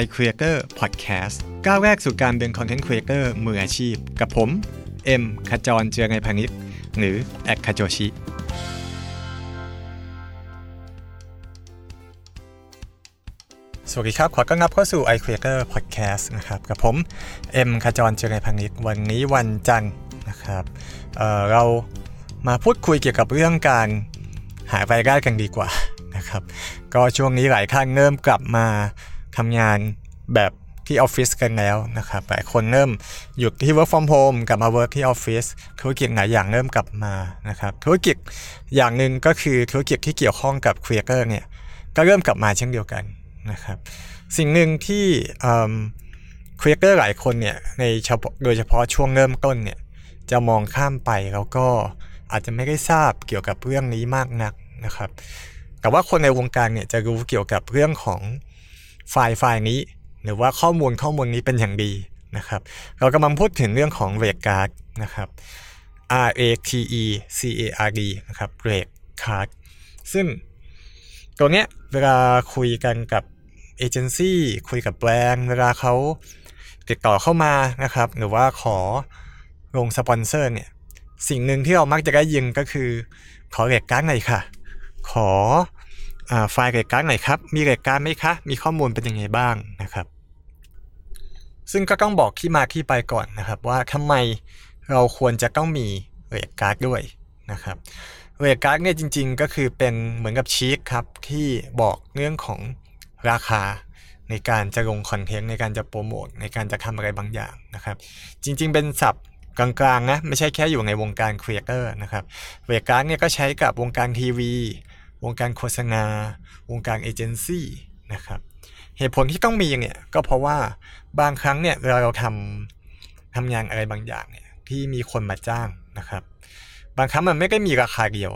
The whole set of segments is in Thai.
iCreator Podcast ก้าวแรกสู่การเป็น Content Creator มืออาชีพ กับผม เอ็มขจรเจียรนัยพานิชหรือ at khajochi สวัสดีครับ ขอต้อนรับเข้าสู่ iCreator Podcast นะครับ กับผม เอ็มขจรเจียรนัยพานิชวันนี้วันจันทร์นะครับเรามาพูดคุยเกี่ยวกับเรื่องการหารายได้กันดีกว่านะครับ ก็ช่วงนี้หลายท่านเริ่มกลับมา ทำงานแบบที่ออฟฟิศกันแล้วนะครับหลายคนเริ่มหยุดที่ work from home กลับมา work ที่ออฟฟิศธุรกิจหลายอย่างเริ่มกลับมานะครับธุรกิจอย่างหนึ่งก็คือธุรกิจที่เกี่ยวข้องกับ creator เนี่ยก็เริ่มกลับมาเช่นเดียวกันนะครับสิ่งหนึ่งที่ครีเอเตอร์หลายคนเนี่ยในโดยเฉพาะช่วงเริ่มต้นเนี่ยจะมองข้ามไปแล้วก็อาจจะไม่ได้ทราบเกี่ยวกับเรื่องนี้มากนักนะครับแต่ว่าคนในวงการเนี่ยจะรู้เกี่ยวกับเรื่องของ ไฟล์ไฟล์นี้ หรือว่าข้อมูลข้อมูลนี้เป็นอย่างดีนะครับ เรากำลังพูดถึงเรื่องของเรกการ์ดนะครับ R A T E C A R D นะครับเรกการ์ดซึ่งตัวเนี้ยเวลาคุยกันกับเอเจนซี่คุยกับแบรนด์เวลาเขาติดต่อเข้ามานะครับ หรือว่าขอลงสปอนเซอร์เนี่ย สิ่งหนึ่งที่เรามักจะได้ยินก็คือ ขอ rate card หน่อยค่ะ ขอ ไฟล์ rate card หน่อยครับ มี rate card ไหมคะ มีข้อมูลเป็นยังไงบ้างนะครับ ซึ่งก็ต้องบอกที่มาที่ไปก่อนนะครับ ว่าทำไมเราควรจะต้องมี rate card ด้วยนะครับ rate card เนี่ยจริง ๆ ก็คือเป็นเหมือนกับชีตครับที่บอกเรื่องของราคาในการจะลงคอนเทนต์ในการจะโปรโมทในการจะทำอะไรบางอย่างนะครับ จริง ๆ เป็นศัพท์กลางๆนะไม่ใช่แค่อยู่ในวงการ creator นะครับ rate card เนี่ยก็ใช้กับวงการทีวี วงการโฆษณา วงการเอเจนซี่นะครับ เหตุผลที่ต้องมีเนี่ยก็เพราะว่าบางครั้งเนี่ยเวลาเราทำทำงานอะไรบางอย่างเนี่ยที่มีคนมาจ้างนะครับ บางครั้งมันไม่ได้มีราคาเดียว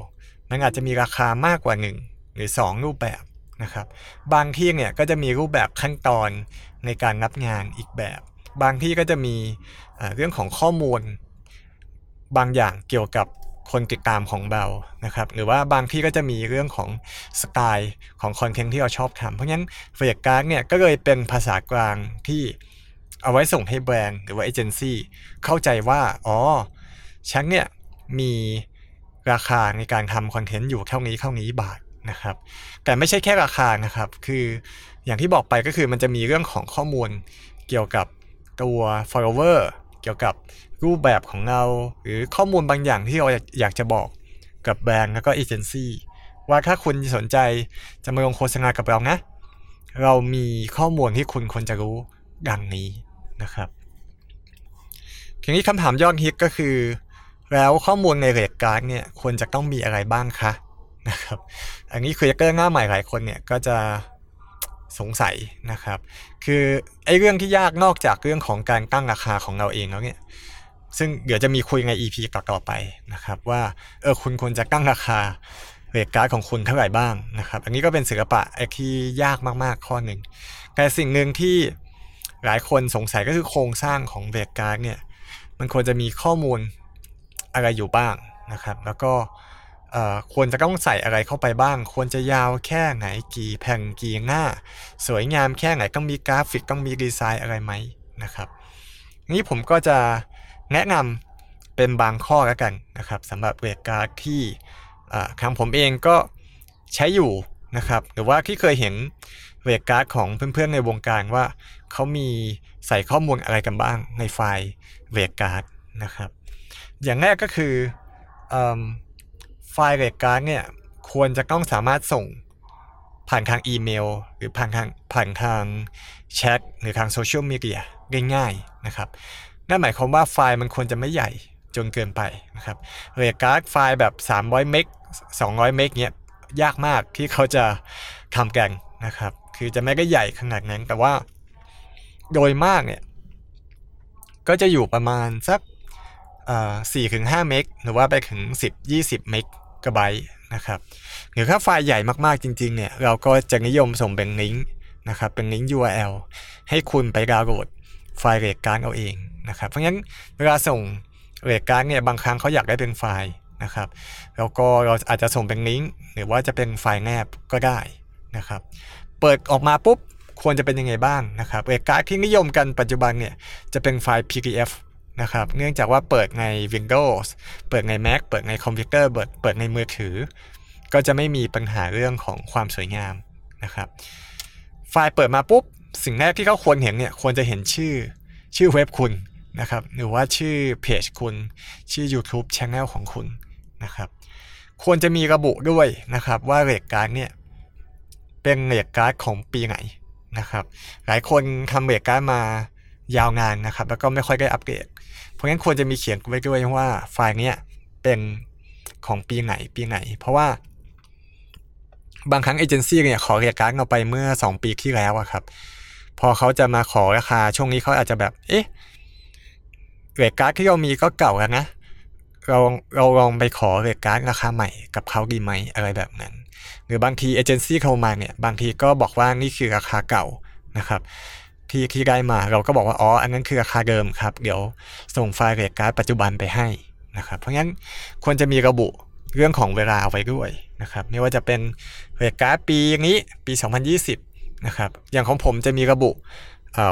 มันอาจจะมีราคามากกว่า1หรือ 2 รูปแบบนะครับ บางที่เนี่ยก็จะมีรูปแบบขั้นตอนในการรับงานอีกแบบ บางที่ก็จะมีเรื่องของข้อมูลบางอย่างเกี่ยวกับ คนติดตามของเรานะครับ หรือว่าบางที่ก็จะมีเรื่องของสไตล์ของคอนเทนต์ที่เราชอบทำเพราะงั้น rate card เนี่ยก็เลยเป็นภาษากลางที่เอาไว้ส่งให้แบรนด์หรือว่าเอเจนซี่เข้าใจว่า อ๋อฉันเนี่ยมีราคาในการทำคอนเทนต์อยู่เท่านี้เท่านี้บาทนะครับ แต่ไม่ใช่แค่ราคานะครับ คืออย่างที่บอกไปก็คือมันจะมีเรื่องของข้อมูลเกี่ยวกับตัว follower เกี่ยวกับ รูปแบบของเราหรือข้อมูลบางอย่างที่เราอยากจะบอกกับแบรนด์แล้วก็เอเจนซี่ว่าถ้าคุณสนใจจะมาลงโฆษณากับเรานะ เรามีข้อมูลที่คุณควรจะรู้ดังนี้นะครับทีนี้คำถามยอดฮิตก็คือ แล้วข้อมูลใน rate card เนี่ยควรจะต้องมีอะไรบ้างคะนะครับอันนี้บล็อกเกอร์หน้าใหม่หลายคนเนี่ยก็จะสงสัยนะครับ คือไอ้เรื่องที่ยากนอกจากเรื่องของการตั้งราคาของเราเองแล้วเนี่ย ซึ่งเดี๋ยวจะมีคุยใน EP ต่อๆไปนะครับว่าเออคุณควรจะตั้งราคา rate card ของคุณเท่าไหร่บ้างนะครับ อันนี้ก็เป็นศิลปะไอ้ที่ยากมากๆข้อหนึ่ง แต่สิ่งหนึ่งที่หลายคนสงสัยก็คือโครงสร้างของ rate card เนี่ยมันควรจะมีข้อมูลอะไรอยู่บ้างนะครับ แล้วก็ควรจะต้องใส่อะไรเข้าไปบ้าง ควรจะยาวแค่ไหนกี่แผ่นกี่หน้า สวยงามแค่ไหนต้องมีกราฟิกต้องมีดีไซน์อะไรไหมนะครับ นี้ผมก็จะ แนะนำเป็นบางข้อแล้วกันนะครับสำหรับ rate card ที่ทางผมเองก็ใช้อยู่นะครับหรือว่าที่เคยเห็นเวกการ์ดของเพื่อนๆในวงการว่าเขามีใส่ข้อมูลอะไรกันบ้างในไฟล์เวกการ์ดนะครับ อย่างแรกก็คือไฟล์เวกการ์ดเนี่ยควรจะต้องสามารถส่งผ่านทางอีเมล หรือผ่านทางผ่านทางแชทหรือทางโซเชียลมีเดียง่ายๆนะครับ นั่นหมายความว่าไฟล์มันควรจะไม่ใหญ่จนเกินไปนะครับ rate card ไฟล์แบบ 300 meg 200 meg เนี้ยยากมากที่เขาจะทำแกันะครับ คือจะไม่ได้ใหญ่ขนาดนั้น แต่ว่าโดยมากเนี่ย ก็จะอยู่ประมาณสักสี่ถึงห้า meg หรือว่าไปถึง 10 20 เมกกะไบต์นะครับ หรือถ้าไฟล์ใหญ่มากๆจริงๆเนี่ย เราก็จะนิยมส่งเป็นลิงก์นะครับ เป็นลิงก์ URL ให้คุณไปดาวน์โหลดไฟล์ rate card เอาเอง นะครับ เพราะงั้นเวลาส่ง rate card เนี่ยบางครั้งเขาอยากได้เป็นไฟล์นะครับ แล้วก็เราอาจจะส่งเป็นลิงก์หรือว่าจะเป็นไฟล์แนบก็ได้นะครับ เปิดออกมาปุ๊บควรจะเป็นยังไงบ้างนะครับ rate card ที่นิยมกันปัจจุบันเนี่ยจะเป็นไฟล์ PDF นะครับเนื่องจากว่าเปิดใน Windows เปิดใน Mac เปิดในคอมพิวเตอร์เปิดเปิดในมือถือ ก็จะไม่มีปัญหาเรื่องของความสวยงามนะครับไฟล์เปิดมาปุ๊บ สิ่งแรกที่เขาควรเห็นเนี่ยควรจะเห็นชื่อชื่อเว็บคุณ นะครับ หรือว่าชื่อเพจคุณ ชื่อ YouTube Channel ของคุณนะครับ ควรจะมีระบุด้วยนะครับว่า rate card เนี่ย เป็น rate card ของปีไหนนะครับ หลายคนทำ rate card มายาวนานนะครับ แล้วก็ไม่ค่อยได้อัปเดตเพราะงั้นควรจะมีเขียนไว้ด้วยว่าไฟล์เนี้ยเป็นของปีไหนปีไหน เพราะว่าบางครั้งเอเจนซี่เนี่ยขอ rate card เราไปเมื่อ 2 ปีที่แล้วอะครับ พอเขาจะมาขอราคาช่วงนี้เขาอาจจะแบบ เอ๊ะ rate card ที่เรามีก็เก่าแล้วนะ เราเราลองไปขอ rate card ราคาใหม่กับเขาดีไหมอะไรแบบนั้น หรือบางทีเอเจนซี่เข้ามาเนี่ย บางทีก็บอกว่านี่คือราคาเก่านะครับที่ที่ได้มาเราก็บอกว่าอ๋ออันนั้นคือราคาเดิมครับ เดี๋ยวส่งไฟล์ rate card ปัจจุบันไปให้นะครับเพราะงั้นควรจะมีระบุเรื่องของเวลาไว้ด้วยนะครับไม่ว่าจะเป็น rate card ปีนี้ปี 2020นะครับอย่างของผมจะมีระบุ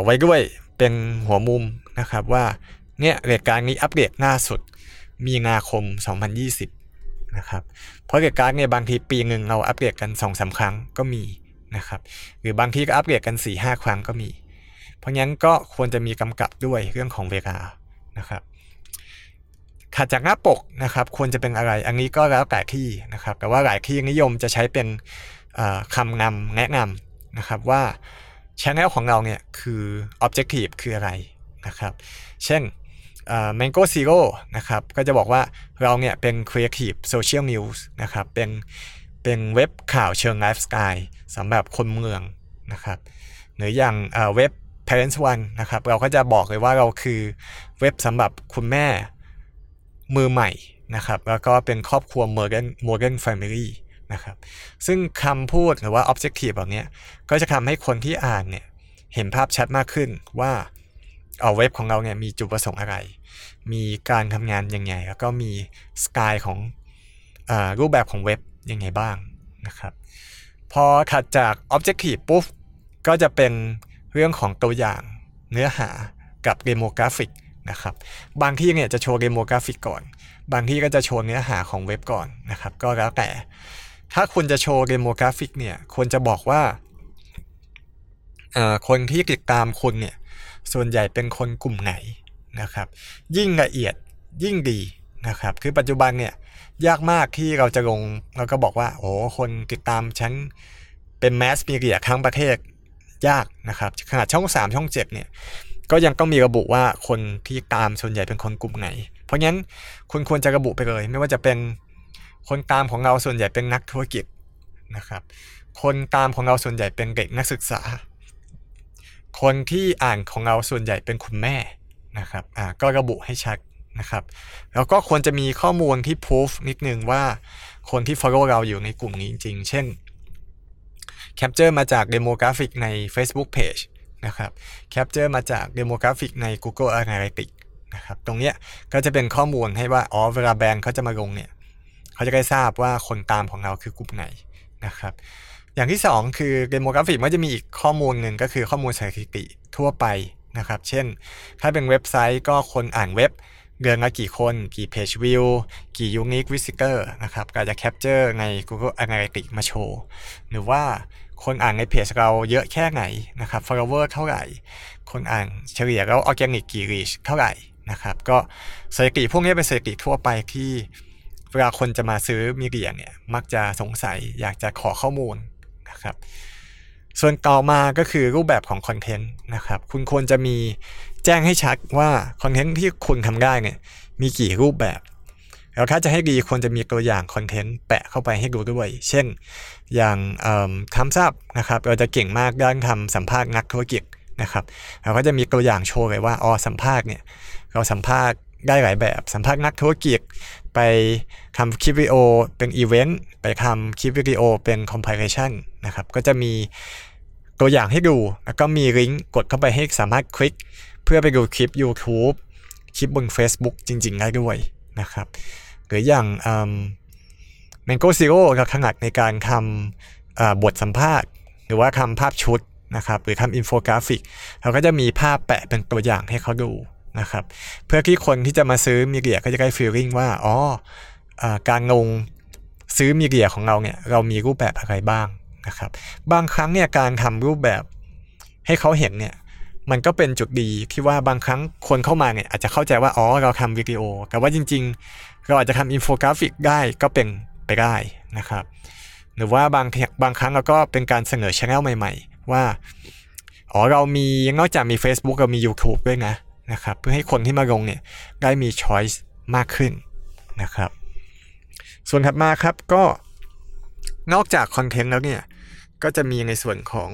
ไว้ด้วยเป็นหัวมุมนะครับว่า เนี่ย rate card นี้อัปเดตล่าสุดมีนาคม 2020 นะครับ เพราะ rate card เนี่ยบางทีปีหนึ่งเราอัปเดตกัน2อสาครั้งก็มีนะครับ หรือบางทีก็อัปเดตกัน 4-5 ครั้งก็มี เพราะงั้นก็ควรจะมีกำกับด้วยเรื่องของเวลานะครับขัดจากหน้าปกนะครับควรจะเป็นอะไร อันนี้ก็แล้วแต่ที่นะครับแต่ว่าหลายที่นิยมจะใช้เป็นคำนำแนะนำนะครับว่าช anel ของเราเนี่ยคือ objective คืออะไรนะครับ เช่น Mango Zero นะครับก็จะบอกว่าเราเนี่ยเป็น Creative Social News นะครับเป็นเป็นเว็บข่าวเชิงไลฟ์สไตล์สำหรับคนเมืองนะครับหรืออย่างเว็บ Parents One นะครับเราก็จะบอกเลยว่าเราคือเว็บสำหรับคุณแม่มือใหม่นะครับแล้วก็เป็นครอบครัว Morgan Morgan Family นะครับซึ่งคำพูดหรือว่า objective แบบนี้ก็จะทำให้คนที่อ่านเนี่ยเห็นภาพชัดมากขึ้นว่า เอาเว็บของเราเนี่ยมีจุดประสงค์อะไร มีการทำงานยังไง แล้วก็มีสกายของรูปแบบของเว็บยังไงบ้างนะครับ พอถัดจาก Objective ปุ๊บ ก็จะเป็นเรื่องของตัวอย่างเนื้อหากับ demographic นะครับบางที่เนี่ยจะโชว์ demographic ก่อน บางที่ก็จะโชว์เนื้อหาของเว็บก่อนนะครับ ก็แล้วแต่ ถ้าคุณจะโชว์ demographic เนี่ยควรจะบอกว่าคนที่ติดตามคุณเนี่ย ส่วนใหญ่เป็นคนกลุ่มไหนนะครับ ยิ่งละเอียดยิ่งดีนะครับ คือปัจจุบันเนี่ยยากมากที่เราจะลงเราก็บอกว่าโอ้คนติดตามฉันเป็นแมสมีเดียทั้งประเทศยากนะครับขนาดช่อง 3 ช่อง 7 เนี่ยก็ยังต้องมีระบุว่าคนที่ตามส่วนใหญ่เป็นคนกลุ่มไหน เพราะงั้นคุณควรจะระบุไปเลย ไม่ว่าจะเป็นคนตามของเราส่วนใหญ่เป็นนักธุรกิจนะครับ คนตามของเราส่วนใหญ่เป็นเด็กนักศึกษา คนที่อ่านของเราส่วนใหญ่เป็นคุณแม่นะครับอ่าก็ระบุให้ชัดนะครับ แล้วก็ควรจะมีข้อมูลที่พูฟนิดนึงว่าคนที่ follow เราอยู่ในกลุ่มนี้จริง ๆ เช่น capture มาจาก demographic ใน Facebook page นะครับ capture มาจาก demographic ใน Google Analytics นะครับ ตรงเนี้ยก็จะเป็นข้อมูลให้ว่า อ๋อ เวลาแบรนด์เขาจะมาลงเนี่ย เขาจะได้ทราบว่าคนตามของเราคือกลุ่มไหนนะครับ อย่างที่ 2 คือ demographic มันจะมีอีกข้อมูลหนึ่งก็คือข้อมูลสถิติทั่วไปนะครับ เช่น ถ้าเป็นเว็บไซต์ก็คนอ่านเว็บเดือนละกี่คน กี่ pageview กี่ unique visitor นะครับก็จะ capture ใน Google Analytics มาโชว์ หรือว่าคนอ่านในเพจเราเยอะแค่ไหนนะครับ follower เท่าไหร่ คนอ่านเฉลี่ยแล้ว organic reach เท่าไหร่นะครับ ก็สถิติพวกนี้เป็นสถิติทั่วไปที่เวลาคนจะมาซื้อมีเดียเนี่ยมักจะสงสัยอยากจะขอข้อมูล นะครับส่วนต่อมาก็คือรูปแบบของคอนเทนต์นะครับ คุณควรจะมีแจ้งให้ชัดว่าคอนเทนต์ที่คุณทำได้เนี่ยมีกี่รูปแบบ แล้วถ้าจะให้ดีควรจะมีตัวอย่างคอนเทนต์แปะเข้าไปให้ดูด้วย เช่น อย่างทำซับนะครับ เราจะเก่งมากด้านทำสัมภาษณ์นักธุรกิจนะครับเราก็จะมีตัวอย่างโชว์เลยว่าอ๋อสัมภาษณ์เนี่ยเราสัมภาษณ์ ได้หลายแบบ สัมภาษณ์นักธุรกิจ ไปทำคลิปวิดีโอเป็นอีเวนต์ไปทำคลิปวิดีโอเป็น compilation นะครับก็จะมีตัวอย่างให้ดู แล้วก็มีลิงก์กดเข้าไปให้สามารถคลิก เพื่อไปดูคลิป YouTube คลิปบน Facebook จริง ๆ ได้ด้วยนะครับหรืออย่าง Mango Zero ก็ถนัดในการทำบทสัมภาษณ์ หรือว่าทำภาพชุดนะครับหรือทำอินโฟกราฟิก เราก็จะมีภาพแปะเป็นตัวอย่างให้เขาดู นะครับเพื่อที่คนที่จะมาซื้อมีเดียก็จะได้ feeling ว่าอ๋ออการลงซื้อมีเดียของเราเนี่ยเรามีรูปแบบอะไรบ้างนะครับบางครั้งเนี่ยการทำรูปแบบให้เขาเห็นเนี่ยมันก็เป็นจุดดีที่ว่าบางครั้งคนเข้ามาเนี่ยอาจจะเข้าใจว่าอ๋อเราทำวิดีโอ แต่ว่าจริง ๆ เราอาจจะทำอินโฟกราฟิกได้ก็เป็นไปได้นะครับหรือว่าบางบางครั้งเราก็เป็นการเสนอช anel ใหม่ ๆ ว่าอ๋อเรามีนอกจากมี Facebook เรามี YouTube ด้วยนะ นะครับเพื่อให้คนที่มาลงเนี่ยได้มี choice มากขึ้นนะครับ ส่วนถัดมาครับก็นอกจากคอนเทนต์แล้วเนี่ยก็จะมีในส่วนของ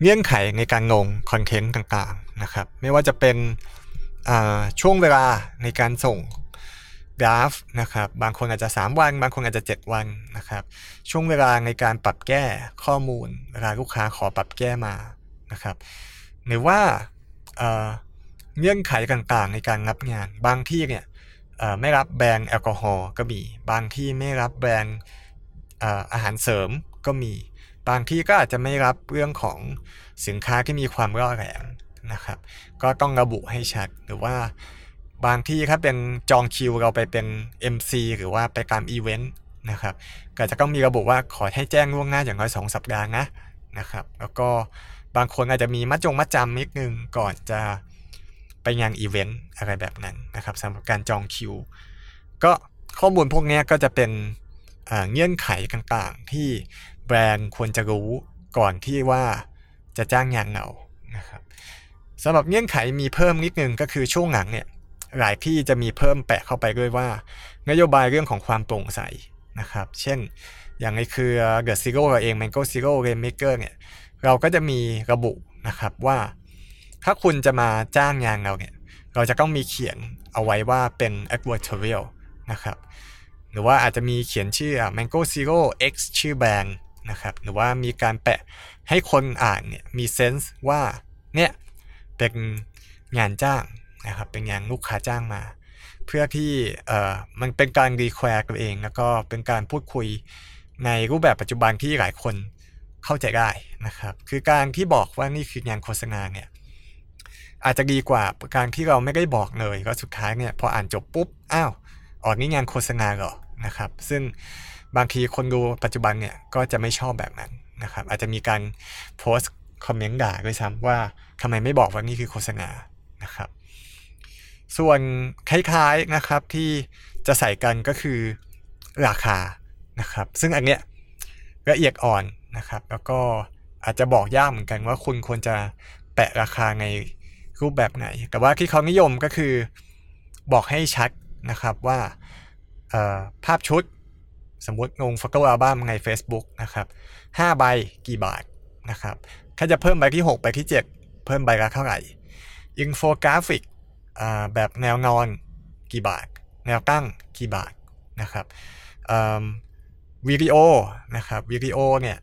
เงื่อนไขในการงงคอนเทนต์ต่างๆนะครับ ไม่ว่าจะเป็นช่วงเวลาในการส่งกราฟนะครับ บางคนอาจจะ 3 วัน บางคนอาจจะ 7 วันนะครับ ช่วงเวลาในการปรับแก้ข้อมูลเวลาลูกค้าขอปรับแก้มานะครับ หรือว่า เงื่อนไขต่างๆ ในการรับงาน บางที่เนี่ยไม่รับแบรนด์แอลกอฮอล์ก็มี บางที่ไม่รับแบรนด์อาหารเสริมก็มี บางที่ก็อาจจะไม่รับเรื่องของสินค้าที่มีความร่อแรงนะครับ ก็ต้องระบุให้ชัดหรือว่าบางที่ครับเป็นจองคิวเราไปเป็น MC หรือว่าไปตามอีเวนต์นะครับก็จะต้องมีระบุว่าขอให้แจ้งล่วงหน้าอย่างน้อยสองสัปดาห์นะนะครับ แล้วก็บางคนอาจจะมีมัดจงมัดจำนิดนึงก่อนจะ ไปงานอีเวนต์อะไรแบบนั้นนะครับสำหรับการจองคิว ก็ข้อมูลพวกนี้ก็จะเป็นเงื่อนไขต่างๆ ที่แบรนด์ควรจะรู้ก่อนที่ว่าจะจ้างงานเรานะครับสำหรับเงื่อนไขมีเพิ่มนิดนึงก็คือช่วงหลังเนี่ยหลายที่จะมีเพิ่มแปะเข้าไปด้วยว่า นโยบายเรื่องของความโปร่งใสนะครับ เช่นอย่างในคือ The Zero เราเอง Mango Zero Rainmaker เนี่ยเราก็จะมีระบุนะครับว่า ถ้าคุณจะมาจ้างงานเราเนี่ย เราจะต้องมีเขียนเอาไว้ว่าเป็น advertorial นะครับ หรือว่าอาจจะมีเขียนชื่อ Mango Zero X ชื่อแบรนด์นะครับ หรือว่ามีการแปะให้คนอ่านเนี่ยมีเซนส์ว่าเนี่ยเป็นงานจ้างนะครับ เป็นงานลูกค้าจ้างมา เพื่อที่เอ่อมันเป็นการรีแควร์ตัวเอง แล้วก็เป็นการพูดคุยในรูปแบบปัจจุบันที่หลายคนเข้าใจได้นะครับ คือการที่บอกว่านี่คืองานโฆษณาเนี่ย อาจจะดีกว่าการที่เราไม่ได้บอกเลยก็สุดท้ายเนี่ยพออ่านจบปุ๊บอ้าวออกนี่งานโฆษณาเหรอนะครับ ซึ่งบางทีคนดูปัจจุบันเนี่ยก็จะไม่ชอบแบบนั้นนะครับ อาจจะมีการโพสต์คอมเมนต์ด่าด้วยซ้ำว่าทำไมไม่บอกว่านี่คือโฆษณานะครับ ส่วนคล้ายๆนะครับที่จะใส่กันก็คือราคานะครับ ซึ่งอันเนี้ยละเอียดอ่อนนะครับ แล้วก็อาจจะบอกยากเหมือนกันว่าคุณควรจะแปะราคาใน รูปแบบไหน แต่ว่าที่เขานิยมก็คือบอกให้ชัดนะครับว่าภาพชุดสมมติลง photo album ใน Facebook นะครับ5ใบกี่บาทนะครับถ้าจะเพิ่มใบที่6ใบที่ 7 เพิ่มใบละเท่าไหร่อินโฟกราฟิกแบบแนวนอนกี่บาท แนวตั้งกี่บาทนะครับวิดีโอนะครับวิดีโอเนี่ย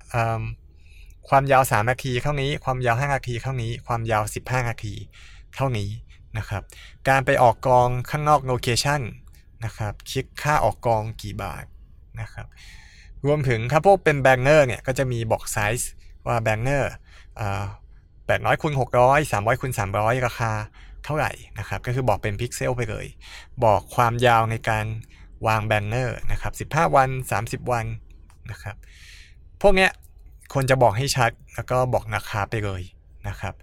ความยาว3นาทีเท่านี้ ความยาว5นาทีเท่านี้ ความยาว 15 นาทีเท่านี้นะครับ การไปออกกองข้างนอก location นะครับ คิดค่าออกกองกี่บาทนะครับ รวมถึงถ้าพวกเป็น banner เนี่ย ก็จะมีบอกไซส์ว่า banner แปดร้อยคูณหกร้อยสามร้อยคูณสามร้อยราคาเท่าไหร่นะครับ ก็คือบอกเป็นพิกเซลไปเลย บอกความยาวในการวาง banner นะครับสิบห้าวันสามสิบวันนะครับ พวกเนี้ย ควรจะบอกให้ชัด แล้วก็บอกราคาไปเลยนะครับ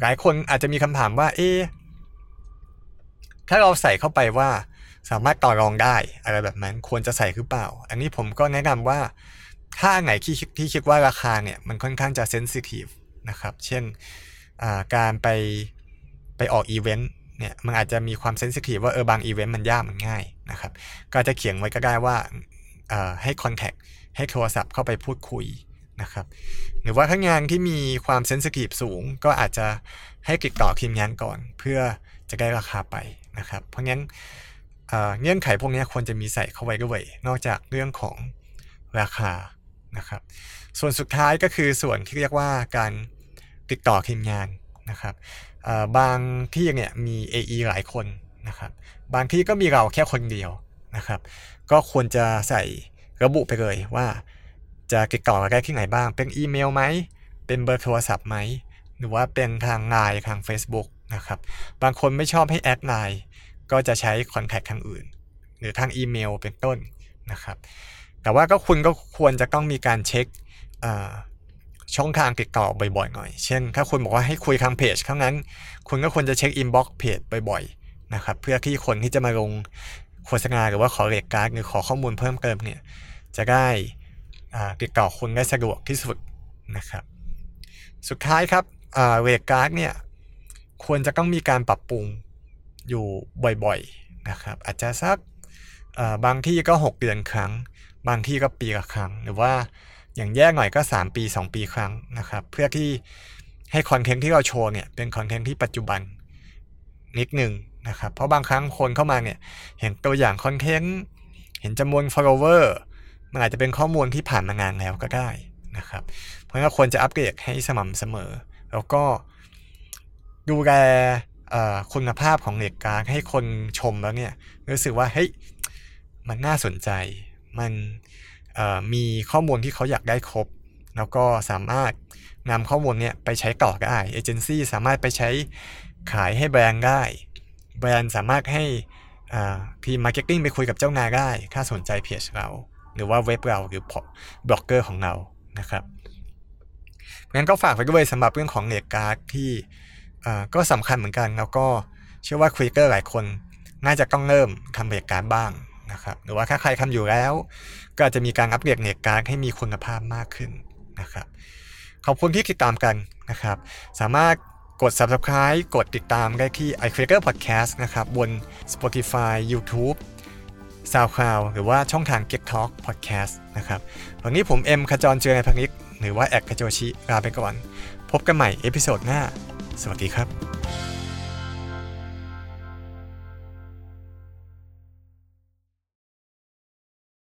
หลายคนอาจจะมีคำถามว่า เอ๊ถ้าเราใส่เข้าไปว่าสามารถต่อรองได้อะไรแบบนั้นควรจะใส่หรือเปล่า อันนี้ผมก็แนะนำว่าถ้าไหนที่ที่คิดว่าราคาเนี่ยมันค่อนข้างจะ sensitive นะครับ เช่นการไปไปออกอีเวนต์เนี่ยมันอาจจะมีความ sensitive ว่าเออบางอีเวนต์มันยากมันง่ายนะครับ ก็จะเขียนไว้ก็ได้ว่าให้คอนแทค ให้โทรศัพท์เข้าไปพูดคุยนะครับ หรือว่าถ้างานที่มีความเซนซิทีฟสูง ก็อาจจะให้ติดต่อทีมงานก่อน เพื่อจะได้ราคาไปนะครับ เพราะงั้นเงื่อนไขพวกนี้ควรจะมีใส่เข้าไว้ด้วย นอกจากเรื่องของราคานะครับ ส่วนสุดท้ายก็คือส่วนที่เรียกว่าการติดต่อทีมงานนะครับบางที่เนี่ยมี AE หลายคนนะครับ บางที่ก็มีเราแค่คนเดียวนะครับ ก็ควรจะใส่ ระบุไปเลยว่า จะติดต่อได้ที่ไหนบ้าง เป็นอีเมลไหม เป็นเบอร์โทรศัพท์ไหม หรือว่าเป็นทางไลน์ทาง Facebook นะครับ บางคนไม่ชอบให้แอดไลน์ก็จะใช้คอนแทคทางอื่น หรือทางอีเมลเป็นต้นนะครับ แต่ว่าก็คุณก็ควรจะต้องมีการเช็คช่องทางติดต่อบ่อยๆหน่อย เช่น ถ้าคุณบอกว่าให้คุยทางเพจเท่านั้น คุณก็ควรจะเช็ค inbox เพจบ่อยๆนะครับ เพื่อที่คนที่จะมาลงโฆษณาหรือว่าขอ rate card หรือขอข้อมูลเพิ่มเติมเนี่ย จะได้ติดต่อคุณได้สะดวกที่สุดนะครับ สุดท้ายครับ rate card เนี่ยควรจะต้องมีการปรับปรุงอยู่บ่อยๆนะครับ อาจจะสักบางที่ก็ 6 เดือนครั้ง บางที่ก็ปีละครั้ง หรือว่าอย่างแย่หน่อยก็ 3 ปี 2 ปีครั้งนะครับ เพื่อที่ให้คอนเทนต์ที่เราโชว์เนี่ยเป็นคอนเทนต์ที่ปัจจุบันนิดหนึ่งนะครับ เพราะบางครั้งคนเข้ามาเนี่ยเห็นตัวอย่างคอนเทนต์ เห็นจำนวน follower มันอาจจะเป็นข้อมูลที่ผ่านมานานแล้วก็ได้นะครับ เพราะฉะนั้นควรจะอัปเกรดให้สม่ำเสมอ แล้วก็ดูแลคุณภาพของ rate card ให้คนชมแล้วเนี่ยรู้สึกว่าเฮ้ยมันน่าสนใจ มันมีข้อมูลที่เขาอยากได้ครบ แล้วก็สามารถนำข้อมูลเนี่ยไปใช้ต่อได้เอเจนซี่สามารถไปใช้ขายให้แบรนด์ได้ แบรนด์สามารถให้ทีม marketing ไปคุยกับเจ้านายได้ ถ้าสนใจเพจเรา หรือว่าเว็บเราหรือบล็อกเกอร์ของเรานะครับงั้นก็ฝากไว้ด้วยสำหรับเรื่องของ rate card ที่ก็สำคัญเหมือนกัน แล้วก็เชื่อว่า creator หลายคนน่าจะต้องเริ่มทำ rate card บ้างนะครับหรือว่าถ้าใครทำอยู่แล้ว ก็จะมีการอัปเกรด rate card ให้มีคุณภาพมากขึ้นนะครับขอบคุณที่ติดตามกันนะครับ สามารถกด subscribe กดติดตามได้ที่ i c r a k e r Podcast นะครับ บน Spotify YouTube SoundCloud หรือว่าช่องทาง Get Talk Podcast นะครับวันนี้ผมเอ็มขจรเจียรนัยพานิชย์หรือว่าแอด khajochi ลาไปก่อน พบกันใหม่ episode หน้า สวัสดีครับ